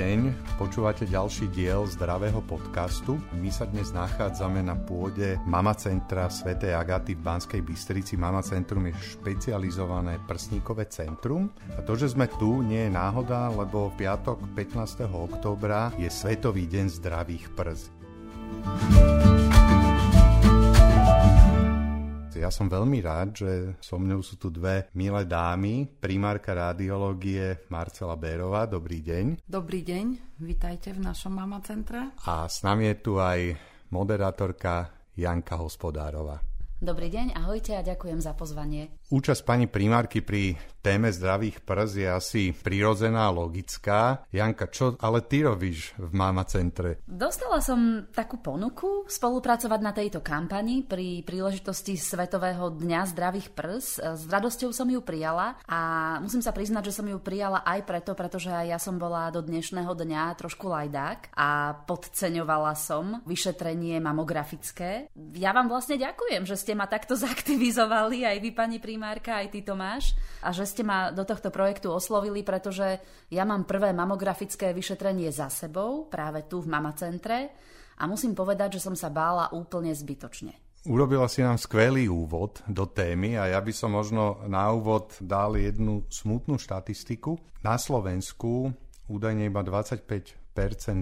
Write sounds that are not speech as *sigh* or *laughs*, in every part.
deň, počúvate ďalší diel zdravého podcastu. My sa dnes nachádzame na pôde Mama Centra Sv. Agaty v Banskej Bystrici. Mama Centrum je špecializované prsníkové centrum. A to, že sme tu, nie je náhoda, lebo v piatok 15. októbra je Svetový deň zdravých prs. Ja som veľmi rád, že so mnou sú tu dve milé dámy, primárka radiológie Marcela Bérová. Dobrý deň. Dobrý deň, vitajte v našom Mama centre. A s nami je tu aj moderátorka Janka Hospodárova. Dobrý deň, ahojte a ďakujem za pozvanie. Účasť pani primárky pri téme zdravých prs je asi prirodzená, logická. Janka, čo ale ty robíš v Mama Centre? Dostala som takú ponuku spolupracovať na tejto kampani pri príležitosti Svetového dňa zdravých prs. S radosťou som ju prijala a musím sa priznať, že som ju prijala aj preto, pretože ja som bola do dnešného dňa trošku lajdák a podceňovala som vyšetrenie mamografické. Ja vám vlastne ďakujem, že ste ma takto zaktivizovali, aj vy, pani primárka primárka, aj ty Tomáš, a že ste ma do tohto projektu oslovili, pretože ja mám prvé mamografické vyšetrenie za sebou, práve tu v Mama centre a musím povedať, že som sa bála úplne zbytočne. Urobila si nám skvelý úvod do témy a ja by som možno na úvod dal jednu smutnú štatistiku. Na Slovensku údajne iba 25%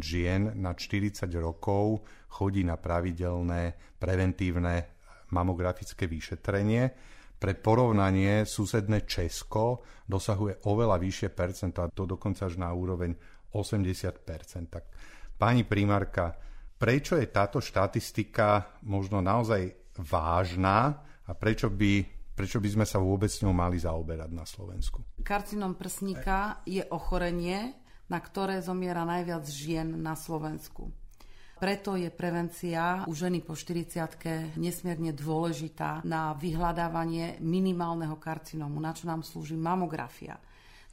žien na 40 rokov chodí na pravidelné preventívne mamografické vyšetrenie. Pre porovnanie susedné Česko dosahuje oveľa vyššie percento, a to dokonca až na úroveň 80%. Tak, pani primárka, prečo je táto štatistika možno naozaj vážna a prečo by, prečo by sme sa vôbec s ňou mali zaoberať na Slovensku? Karcinom prsníka je ochorenie, na ktoré zomiera najviac žien na Slovensku. Preto je prevencia u ženy po 40 nesmierne dôležitá na vyhľadávanie minimálneho karcinómu, na čo nám slúži mamografia.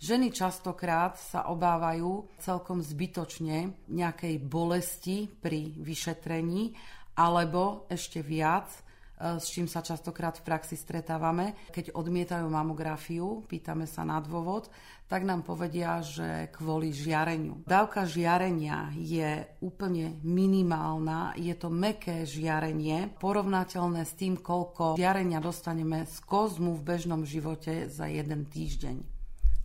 Ženy častokrát sa obávajú celkom zbytočne nejakej bolesti pri vyšetrení alebo ešte viac s čím sa častokrát v praxi stretávame. Keď odmietajú mamografiu, pýtame sa na dôvod, tak nám povedia, že kvôli žiareniu. Dávka žiarenia je úplne minimálna, je to meké žiarenie, porovnateľné s tým, koľko žiarenia dostaneme z kozmu v bežnom živote za jeden týždeň.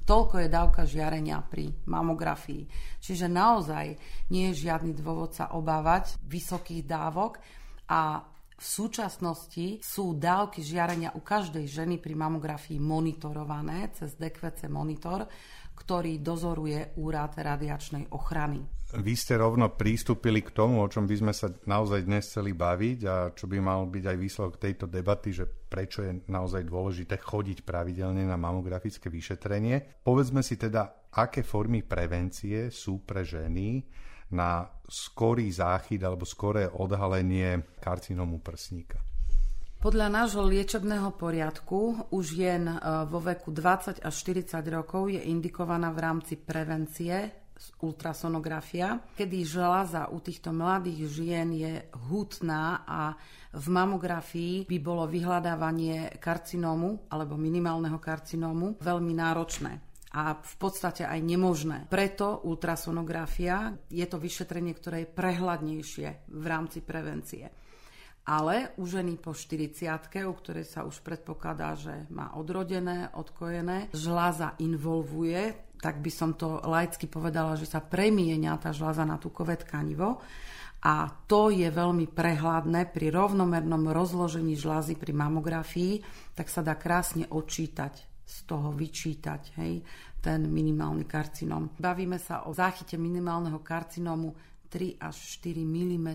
Toľko je dávka žiarenia pri mamografii. Čiže naozaj nie je žiadny dôvod sa obávať vysokých dávok a v súčasnosti sú dávky žiarenia u každej ženy pri mamografii monitorované cez DQC monitor, ktorý dozoruje úrad radiačnej ochrany. Vy ste rovno prístupili k tomu, o čom by sme sa naozaj dnes chceli baviť a čo by mal byť aj výsledok tejto debaty, že prečo je naozaj dôležité chodiť pravidelne na mamografické vyšetrenie. Povedzme si teda, aké formy prevencie sú pre ženy, na skorý záchyt alebo skoré odhalenie karcinómu prsníka. Podľa nášho liečebného poriadku už jen e, vo veku 20 až 40 rokov je indikovaná v rámci prevencie ultrasonografia, kedy žľaza u týchto mladých žien je hutná a v mamografii by bolo vyhľadávanie karcinómu alebo minimálneho karcinómu veľmi náročné a v podstate aj nemožné. Preto ultrasonografia je to vyšetrenie, ktoré je prehľadnejšie v rámci prevencie. Ale u ženy po 40 u ktorej sa už predpokladá, že má odrodené, odkojené, žláza involvuje, tak by som to laicky povedala, že sa premienia tá žláza na tukové tkanivo a to je veľmi prehľadné pri rovnomernom rozložení žlázy pri mamografii, tak sa dá krásne odčítať z toho vyčítať hej, ten minimálny karcinom. Bavíme sa o záchyte minimálneho karcinómu 3 až 4 mm.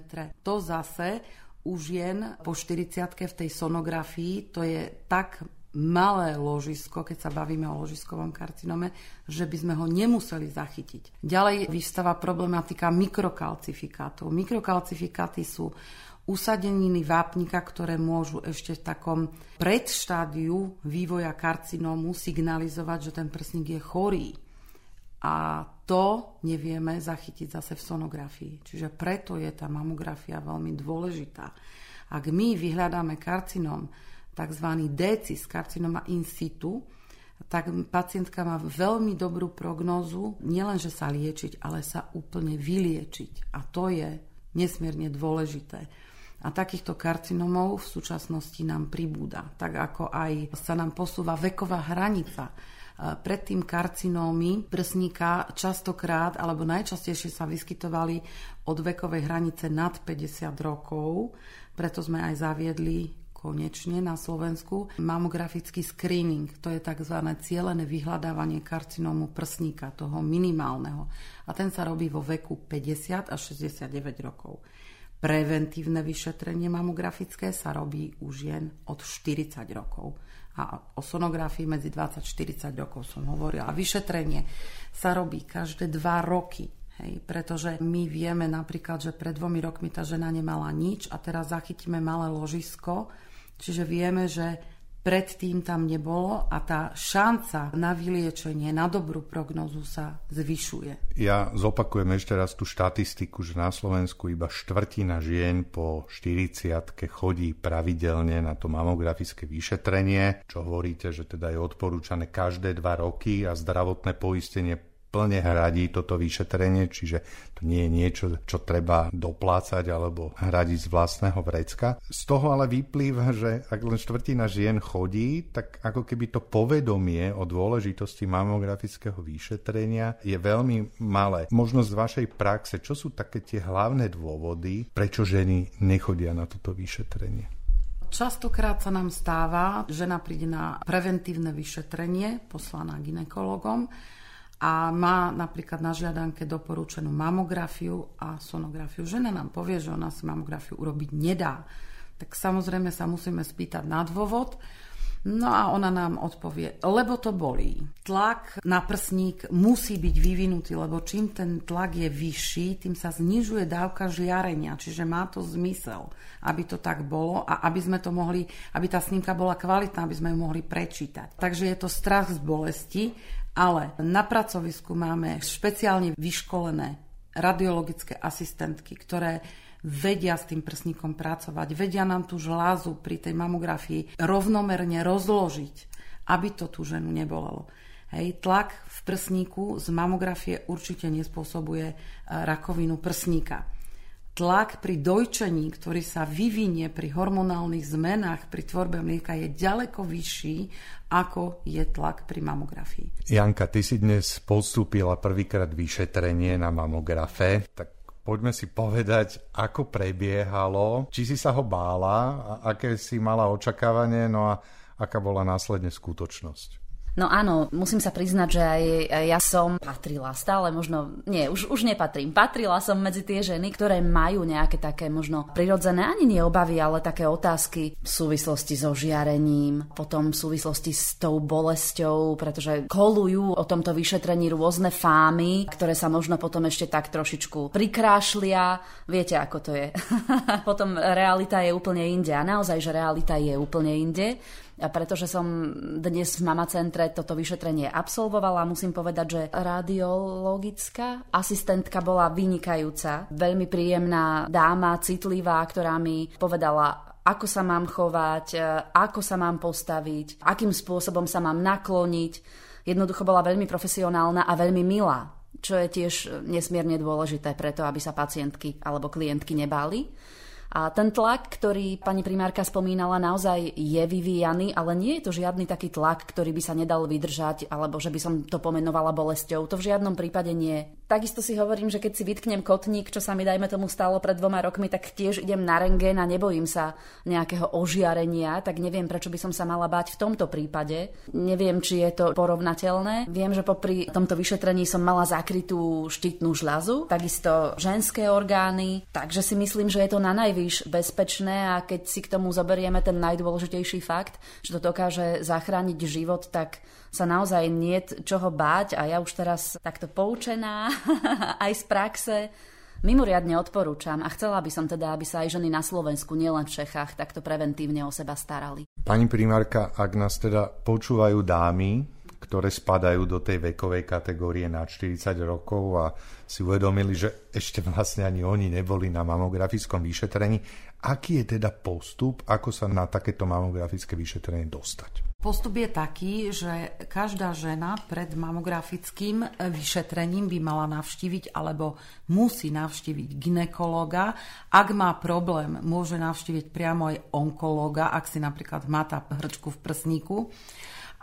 To zase už jen po 40 v tej sonografii, to je tak malé ložisko, keď sa bavíme o ložiskovom karcinome, že by sme ho nemuseli zachytiť. Ďalej vystáva problematika mikrokalcifikátov. Mikrokalcifikáty sú usadeniny vápnika, ktoré môžu ešte v takom predštádiu vývoja karcinómu signalizovať, že ten prsník je chorý. A to nevieme zachytiť zase v sonografii. Čiže preto je tá mamografia veľmi dôležitá. Ak my vyhľadáme karcinom, tzv. decis, karcinoma in situ, tak pacientka má veľmi dobrú prognózu, nielenže sa liečiť, ale sa úplne vyliečiť. A to je nesmierne dôležité. A takýchto karcinomov v súčasnosti nám pribúda, tak ako aj sa nám posúva veková hranica. Predtým karcinómy prsníka častokrát alebo najčastejšie sa vyskytovali od vekovej hranice nad 50 rokov, preto sme aj zaviedli konečne na Slovensku mamografický screening. To je tzv. cieľené vyhľadávanie karcinómu prsníka, toho minimálneho. A ten sa robí vo veku 50 až 69 rokov. Preventívne vyšetrenie mamografické sa robí u žien od 40 rokov. A o sonografii medzi 20-40 rokov som hovorila. Vyšetrenie sa robí každé 2 roky. Hej, pretože my vieme napríklad, že pred dvomi rokmi tá žena nemala nič a teraz zachytíme malé ložisko, čiže vieme, že predtým tam nebolo a tá šanca na vyliečenie, na dobrú prognozu sa zvyšuje. Ja zopakujem ešte raz tú štatistiku, že na Slovensku iba štvrtina žien po 40 chodí pravidelne na to mamografické vyšetrenie, čo hovoríte, že teda je odporúčané každé dva roky a zdravotné poistenie plne hradí toto vyšetrenie, čiže to nie je niečo, čo treba doplácať alebo hradiť z vlastného vrecka. Z toho ale vyplýva, že ak len štvrtina žien chodí, tak ako keby to povedomie o dôležitosti mamografického vyšetrenia je veľmi malé. Možno z vašej praxe, čo sú také tie hlavné dôvody, prečo ženy nechodia na toto vyšetrenie? Častokrát sa nám stáva, žena príde na preventívne vyšetrenie poslaná ginekologom a má napríklad na žiadanke doporučenú mamografiu a sonografiu. Žena nám povie, že ona si mamografiu urobiť nedá. Tak samozrejme sa musíme spýtať na dôvod. No a ona nám odpovie, lebo to bolí. Tlak na prsník musí byť vyvinutý, lebo čím ten tlak je vyšší, tým sa znižuje dávka žiarenia, čiže má to zmysel, aby to tak bolo a aby sme to mohli, aby tá snímka bola kvalitná, aby sme ju mohli prečítať. Takže je to strach z bolesti ale na pracovisku máme špeciálne vyškolené radiologické asistentky, ktoré vedia s tým prsníkom pracovať, vedia nám tú žlázu pri tej mamografii rovnomerne rozložiť, aby to tú ženu nebolelo. Hej, tlak v prsníku z mamografie určite nespôsobuje eh, rakovinu prsníka tlak pri dojčení, ktorý sa vyvinie pri hormonálnych zmenách pri tvorbe mlieka je ďaleko vyšší, ako je tlak pri mamografii. Janka, ty si dnes podstúpila prvýkrát vyšetrenie na mamografe, tak poďme si povedať, ako prebiehalo, či si sa ho bála, aké si mala očakávanie, no a aká bola následne skutočnosť. No áno, musím sa priznať, že aj ja som patrila stále, možno, nie, už, už nepatrím. Patrila som medzi tie ženy, ktoré majú nejaké také možno prirodzené, ani nie obavy, ale také otázky v súvislosti so žiarením, potom v súvislosti s tou bolesťou, pretože kolujú o tomto vyšetrení rôzne fámy, ktoré sa možno potom ešte tak trošičku prikrášlia. Viete, ako to je. *laughs* potom realita je úplne inde a naozaj, že realita je úplne inde pretože som dnes v Mama Centre toto vyšetrenie absolvovala. Musím povedať, že radiologická asistentka bola vynikajúca, veľmi príjemná dáma, citlivá, ktorá mi povedala, ako sa mám chovať, e, ako sa mám postaviť, akým spôsobom sa mám nakloniť. Jednoducho bola veľmi profesionálna a veľmi milá, čo je tiež nesmierne dôležité preto, aby sa pacientky alebo klientky nebáli. A ten tlak, ktorý pani primárka spomínala, naozaj je vyvíjaný, ale nie je to žiadny taký tlak, ktorý by sa nedal vydržať, alebo že by som to pomenovala bolesťou. To v žiadnom prípade nie. Takisto si hovorím, že keď si vytknem kotník, čo sa mi dajme tomu stalo pred dvoma rokmi, tak tiež idem na rengén a nebojím sa nejakého ožiarenia, tak neviem, prečo by som sa mala bať v tomto prípade. Neviem, či je to porovnateľné. Viem, že popri tomto vyšetrení som mala zakrytú štítnu žľazu, takisto ženské orgány, takže si myslím, že je to na najvýš bezpečné a keď si k tomu zoberieme ten najdôležitejší fakt, že to dokáže zachrániť život, tak sa naozaj nie čoho báť a ja už teraz takto poučená *laughs* aj z praxe mimoriadne odporúčam a chcela by som teda, aby sa aj ženy na Slovensku, nielen v Čechách, takto preventívne o seba starali. Pani primárka, ak nás teda počúvajú dámy, ktoré spadajú do tej vekovej kategórie na 40 rokov a si uvedomili, že ešte vlastne ani oni neboli na mamografickom vyšetrení. Aký je teda postup, ako sa na takéto mamografické vyšetrenie dostať? Postup je taký, že každá žena pred mamografickým vyšetrením by mala navštíviť alebo musí navštíviť ginekologa. Ak má problém, môže navštíviť priamo aj onkologa, ak si napríklad tá hrčku v prsníku.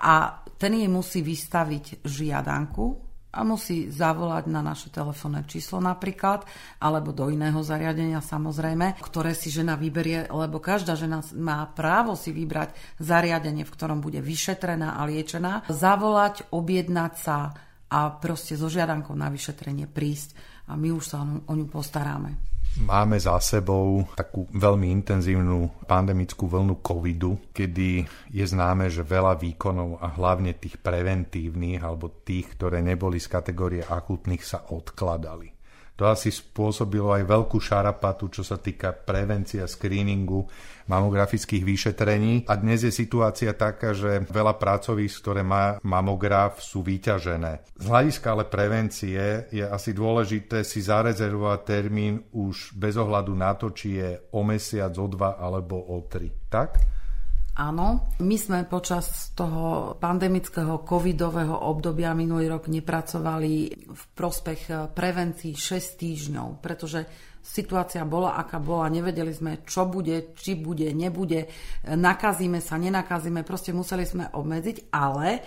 A ten jej musí vystaviť žiadanku, a musí zavolať na naše telefónne číslo napríklad, alebo do iného zariadenia samozrejme, ktoré si žena vyberie, lebo každá žena má právo si vybrať zariadenie, v ktorom bude vyšetrená a liečená, zavolať, objednať sa a proste so žiadankou na vyšetrenie prísť a my už sa o ňu postaráme. Máme za sebou takú veľmi intenzívnu pandemickú vlnu covidu, kedy je známe, že veľa výkonov a hlavne tých preventívnych alebo tých, ktoré neboli z kategórie akutných, sa odkladali. To asi spôsobilo aj veľkú šarapatu, čo sa týka prevencie a screeningu mamografických vyšetrení. A dnes je situácia taká, že veľa pracovísk, ktoré má mamograf, sú vyťažené. Z hľadiska ale prevencie je asi dôležité si zarezervovať termín už bez ohľadu na to, či je o mesiac, o dva alebo o tri. Tak? Áno, my sme počas toho pandemického covidového obdobia minulý rok nepracovali v prospech prevencií 6 týždňov, pretože situácia bola, aká bola, nevedeli sme, čo bude, či bude, nebude, nakazíme sa, nenakazíme, proste museli sme obmedziť, ale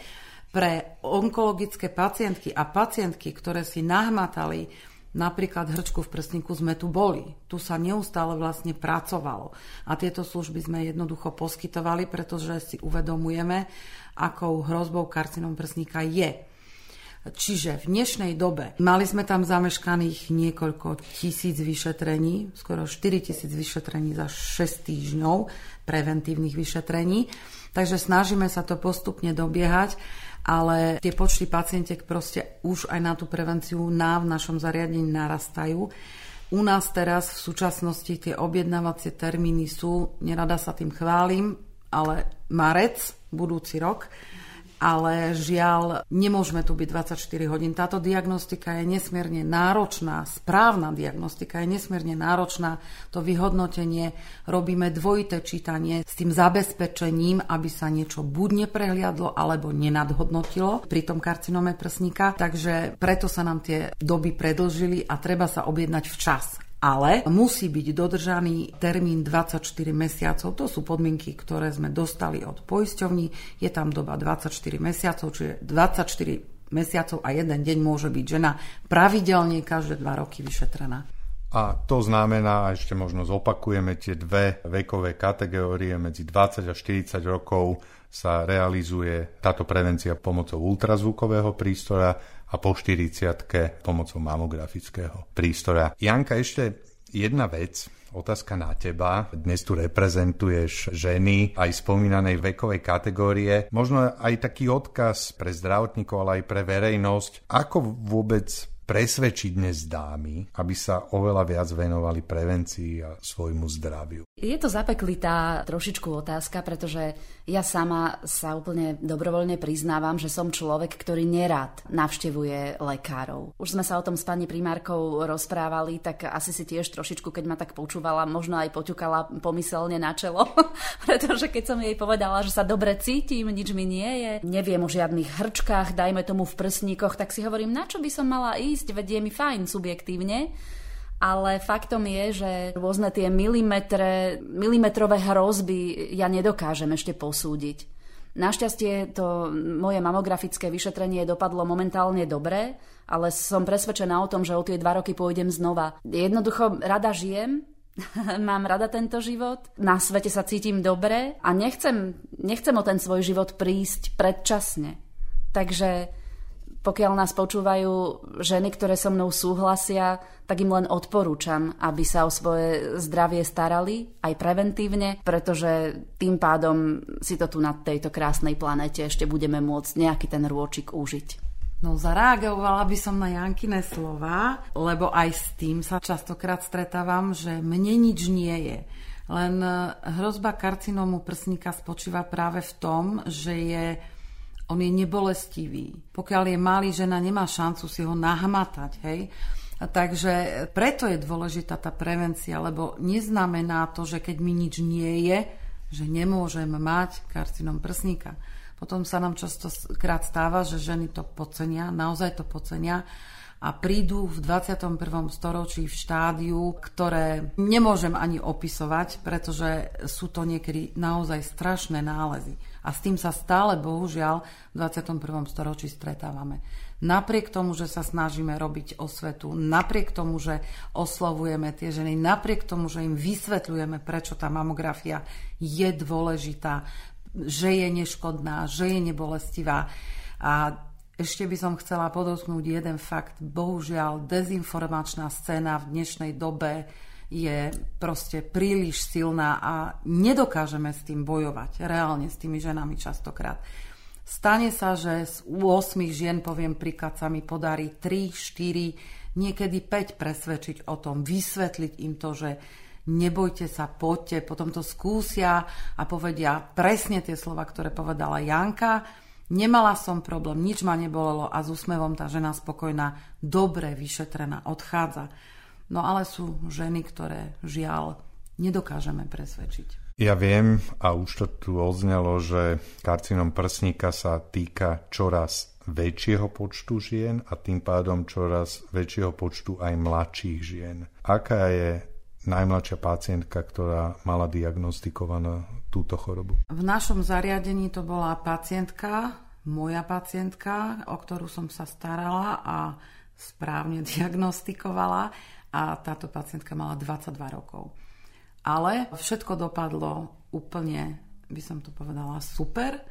pre onkologické pacientky a pacientky, ktoré si nahmatali Napríklad hrčku v prstníku sme tu boli. Tu sa neustále vlastne pracovalo. A tieto služby sme jednoducho poskytovali, pretože si uvedomujeme, akou hrozbou karcinom prstníka je. Čiže v dnešnej dobe mali sme tam zameškaných niekoľko tisíc vyšetrení, skoro 4 tisíc vyšetrení za 6 týždňov, preventívnych vyšetrení. Takže snažíme sa to postupne dobiehať ale tie počty pacientiek proste už aj na tú prevenciu nám v našom zariadení narastajú. U nás teraz v súčasnosti tie objednávacie termíny sú, nerada sa tým chválim, ale marec, budúci rok, ale žiaľ, nemôžeme tu byť 24 hodín. Táto diagnostika je nesmierne náročná, správna diagnostika je nesmierne náročná. To vyhodnotenie robíme dvojité čítanie s tým zabezpečením, aby sa niečo buď neprehliadlo, alebo nenadhodnotilo pri tom karcinome prsníka. Takže preto sa nám tie doby predlžili a treba sa objednať včas ale musí byť dodržaný termín 24 mesiacov. To sú podmienky, ktoré sme dostali od poisťovní. Je tam doba 24 mesiacov, čiže 24 mesiacov a jeden deň môže byť žena pravidelne každé dva roky vyšetrená. A to znamená, a ešte možno zopakujeme, tie dve vekové kategórie medzi 20 a 40 rokov sa realizuje táto prevencia pomocou ultrazvukového prístroja a po 40 pomocou mamografického prístroja. Janka, ešte jedna vec, otázka na teba. Dnes tu reprezentuješ ženy aj spomínanej vekovej kategórie. Možno aj taký odkaz pre zdravotníkov, ale aj pre verejnosť. Ako vôbec presvedčiť dnes dámy, aby sa oveľa viac venovali prevencii a svojmu zdraviu? Je to zapeklitá trošičku otázka, pretože ja sama sa úplne dobrovoľne priznávam, že som človek, ktorý nerad navštevuje lekárov. Už sme sa o tom s pani primárkou rozprávali, tak asi si tiež trošičku, keď ma tak počúvala, možno aj poťukala pomyselne na čelo, *laughs* pretože keď som jej povedala, že sa dobre cítim, nič mi nie je, neviem o žiadnych hrčkách, dajme tomu v prsníkoch, tak si hovorím, na čo by som mala ísť ísť, veď je mi fajn subjektívne, ale faktom je, že rôzne tie milimetre, milimetrové hrozby ja nedokážem ešte posúdiť. Našťastie to moje mamografické vyšetrenie dopadlo momentálne dobre, ale som presvedčená o tom, že o tie dva roky pôjdem znova. Jednoducho rada žijem, *laughs* mám rada tento život, na svete sa cítim dobre a nechcem, nechcem o ten svoj život prísť predčasne. Takže pokiaľ nás počúvajú ženy, ktoré so mnou súhlasia, tak im len odporúčam, aby sa o svoje zdravie starali, aj preventívne, pretože tým pádom si to tu na tejto krásnej planete ešte budeme môcť nejaký ten rôčik užiť. No zareagovala by som na Jankine slova, lebo aj s tým sa častokrát stretávam, že mne nič nie je. Len hrozba karcinómu prsníka spočíva práve v tom, že je on je nebolestivý. Pokiaľ je malý, žena nemá šancu si ho nahmatať, hej. A takže preto je dôležitá tá prevencia, lebo neznamená to, že keď mi nič nie je, že nemôžem mať karcinom prsníka. Potom sa nám častokrát stáva, že ženy to podcenia, naozaj to podcenia a prídu v 21. storočí v štádiu, ktoré nemôžem ani opisovať, pretože sú to niekedy naozaj strašné nálezy. A s tým sa stále, bohužiaľ, v 21. storočí stretávame. Napriek tomu, že sa snažíme robiť osvetu, napriek tomu, že oslovujeme tie ženy, napriek tomu, že im vysvetľujeme, prečo tá mamografia je dôležitá, že je neškodná, že je nebolestivá. A ešte by som chcela podotknúť jeden fakt. Bohužiaľ, dezinformačná scéna v dnešnej dobe je proste príliš silná a nedokážeme s tým bojovať, reálne s tými ženami častokrát. Stane sa, že z 8 žien, poviem príklad, sa mi podarí 3, 4, niekedy 5 presvedčiť o tom, vysvetliť im to, že nebojte sa, poďte, potom to skúsia a povedia presne tie slova, ktoré povedala Janka, Nemala som problém, nič ma nebolelo a s úsmevom tá žena spokojná, dobre vyšetrená, odchádza. No ale sú ženy, ktoré žiaľ nedokážeme presvedčiť. Ja viem, a už to tu odznelo, že karcinom prsníka sa týka čoraz väčšieho počtu žien a tým pádom čoraz väčšieho počtu aj mladších žien. Aká je najmladšia pacientka, ktorá mala diagnostikovanú túto chorobu? V našom zariadení to bola pacientka, moja pacientka, o ktorú som sa starala a správne *laughs* diagnostikovala a táto pacientka mala 22 rokov. Ale všetko dopadlo úplne, by som to povedala, super,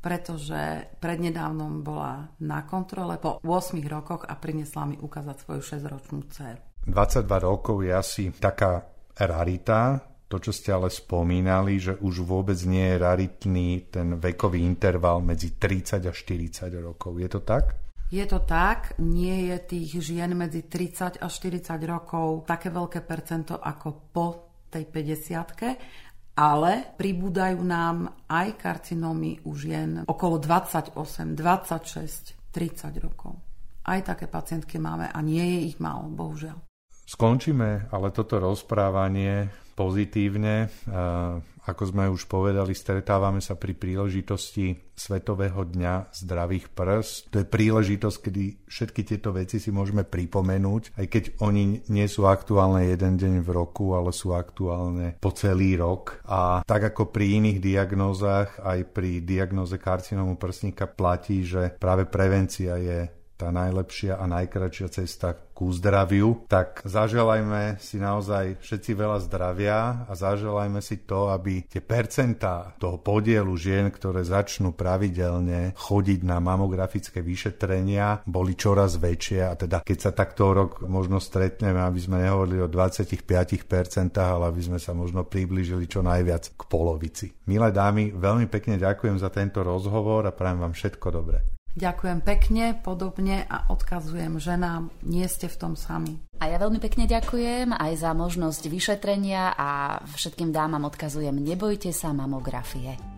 pretože prednedávnom bola na kontrole po 8 rokoch a priniesla mi ukázať svoju 6-ročnú dceru. 22 rokov je asi taká rarita, to, čo ste ale spomínali, že už vôbec nie je raritný ten vekový interval medzi 30 a 40 rokov. Je to tak? Je to tak, nie je tých žien medzi 30 a 40 rokov také veľké percento ako po tej 50 ale pribúdajú nám aj karcinómy u žien okolo 28, 26, 30 rokov. Aj také pacientky máme a nie je ich málo, bohužiaľ. Skončíme ale toto rozprávanie pozitívne. Ako sme už povedali, stretávame sa pri príležitosti Svetového dňa zdravých prs. To je príležitosť, kedy všetky tieto veci si môžeme pripomenúť, aj keď oni nie sú aktuálne jeden deň v roku, ale sú aktuálne po celý rok. A tak ako pri iných diagnózach, aj pri diagnóze karcinómu prsníka platí, že práve prevencia je tá najlepšia a najkračšia cesta ku zdraviu, tak zaželajme si naozaj všetci veľa zdravia a zaželajme si to, aby tie percentá toho podielu žien, ktoré začnú pravidelne chodiť na mamografické vyšetrenia, boli čoraz väčšie a teda keď sa takto rok možno stretneme, aby sme nehovorili o 25%, ale aby sme sa možno priblížili čo najviac k polovici. Milé dámy, veľmi pekne ďakujem za tento rozhovor a prajem vám všetko dobré. Ďakujem pekne, podobne a odkazujem ženám, nie ste v tom sami. A ja veľmi pekne ďakujem aj za možnosť vyšetrenia a všetkým dámam odkazujem, nebojte sa mamografie.